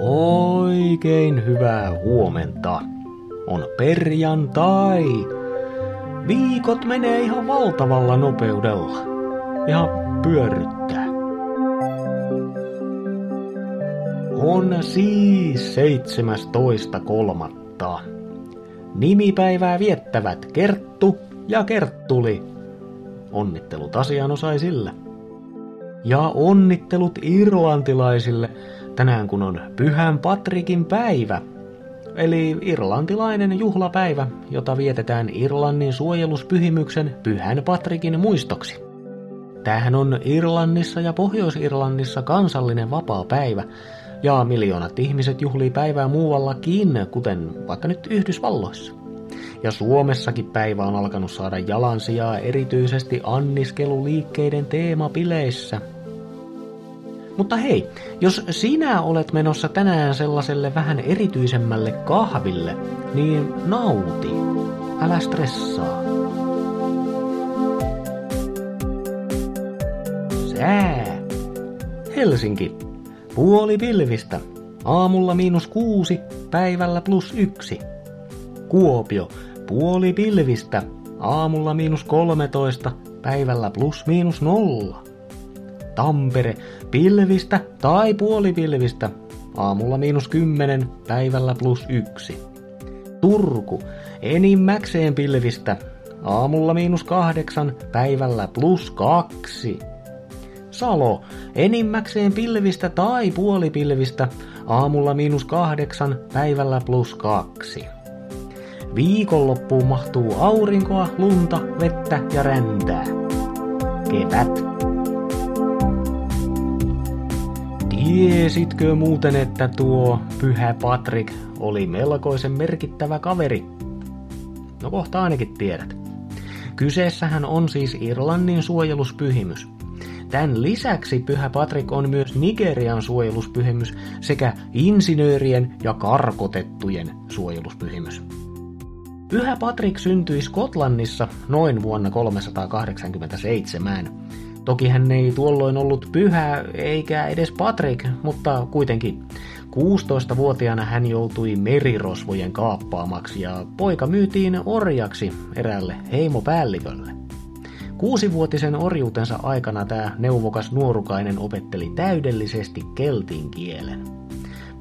Oikein hyvää huomenta. On perjantai. Viikot menee ihan valtavalla nopeudella. Ihan pyörryttää. On siis 17.3. Nimipäivää viettävät Kerttu ja Kerttuli. Onnittelut asianosaisille. Ja onnittelut irlantilaisille, tänään kun on Pyhän Patrikin päivä, eli irlantilainen juhlapäivä, jota vietetään Irlannin suojeluspyhimyksen Pyhän Patrikin muistoksi. Tämähän on Irlannissa ja Pohjois-Irlannissa kansallinen vapaa päivä, ja miljoonat ihmiset juhlii päivää muuallakin, kuten vaikka nyt Yhdysvalloissa. Ja Suomessakin päivä on alkanut saada jalansijaa erityisesti anniskeluliikkeiden teemapileissä. Mutta hei, jos sinä olet menossa tänään sellaiselle vähän erityisemmälle kahville, niin nauti. Älä stressaa. Sää. Helsinki. Puoli pilvistä. Aamulla miinus kuusi, päivällä plus yksi. Kuopio. Puoli pilvistä. Aamulla miinus 13, päivällä plus miinus nolla. Tampere. Pilvistä tai puolipilvistä. Aamulla miinus 10, päivällä plus yksi. Turku. Enimmäkseen pilvistä. Aamulla miinus kahdeksan, päivällä plus kaksi. Salo. Enimmäkseen pilvistä tai puolipilvistä. Aamulla miinus kahdeksan, päivällä plus kaksi. Viikonloppuun mahtuu aurinkoa, lunta, vettä ja räntää. Kevät. Tiesitkö muuten, että tuo pyhä Patrick oli melkoisen merkittävä kaveri? No kohta ainakin tiedät. Kyseessähän on siis Irlannin suojeluspyhimys. Tämän lisäksi Pyhä Patrik on myös Nigerian suojeluspyhimys sekä insinöörien ja karkotettujen suojeluspyhimys. Pyhä Patrik syntyi Skotlannissa noin vuonna 387. Toki hän ei tuolloin ollut pyhä eikä edes Patrik, mutta kuitenkin 16-vuotiaana hän joutui merirosvojen kaappaamaksi ja poika myytiin orjaksi eräälle heimopäällikölle. Kuusivuotisen orjuutensa aikana tämä neuvokas nuorukainen opetteli täydellisesti keltin kielen.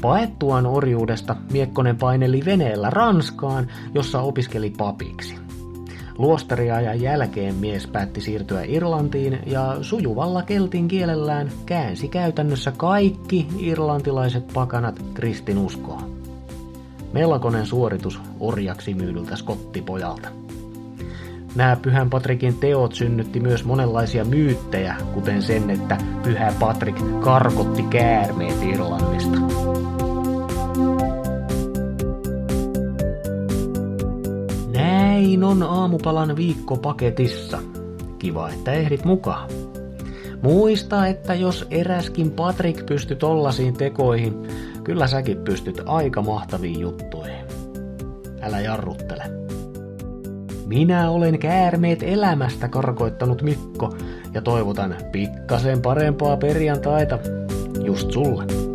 Paettuaan orjuudesta Miekkonen paineli veneellä Ranskaan, jossa opiskeli papiksi. Luostariajan jälkeen mies päätti siirtyä Irlantiin ja sujuvalla keltin kielellään käänsi käytännössä kaikki irlantilaiset pakanat kristinuskoon. Melkoinen suoritus orjaksi myydyltä skottipojalta. Nämä Pyhän Patrikin teot synnytti myös monenlaisia myyttejä, kuten sen, että Pyhä Patrik karkotti käärmeet Irlannista. Näin on aamupalan viikko paketissa. Kiva, että ehdit mukaan. Muista, että jos eräskin Patrik pystyy tollasiin tekoihin, kyllä säkin pystyt aika mahtaviin juttuihin. Älä jarruttele. Minä olen käärmeet elämästä karkoittanut Mikko ja toivotan pikkasen parempaa perjantaita just sulle.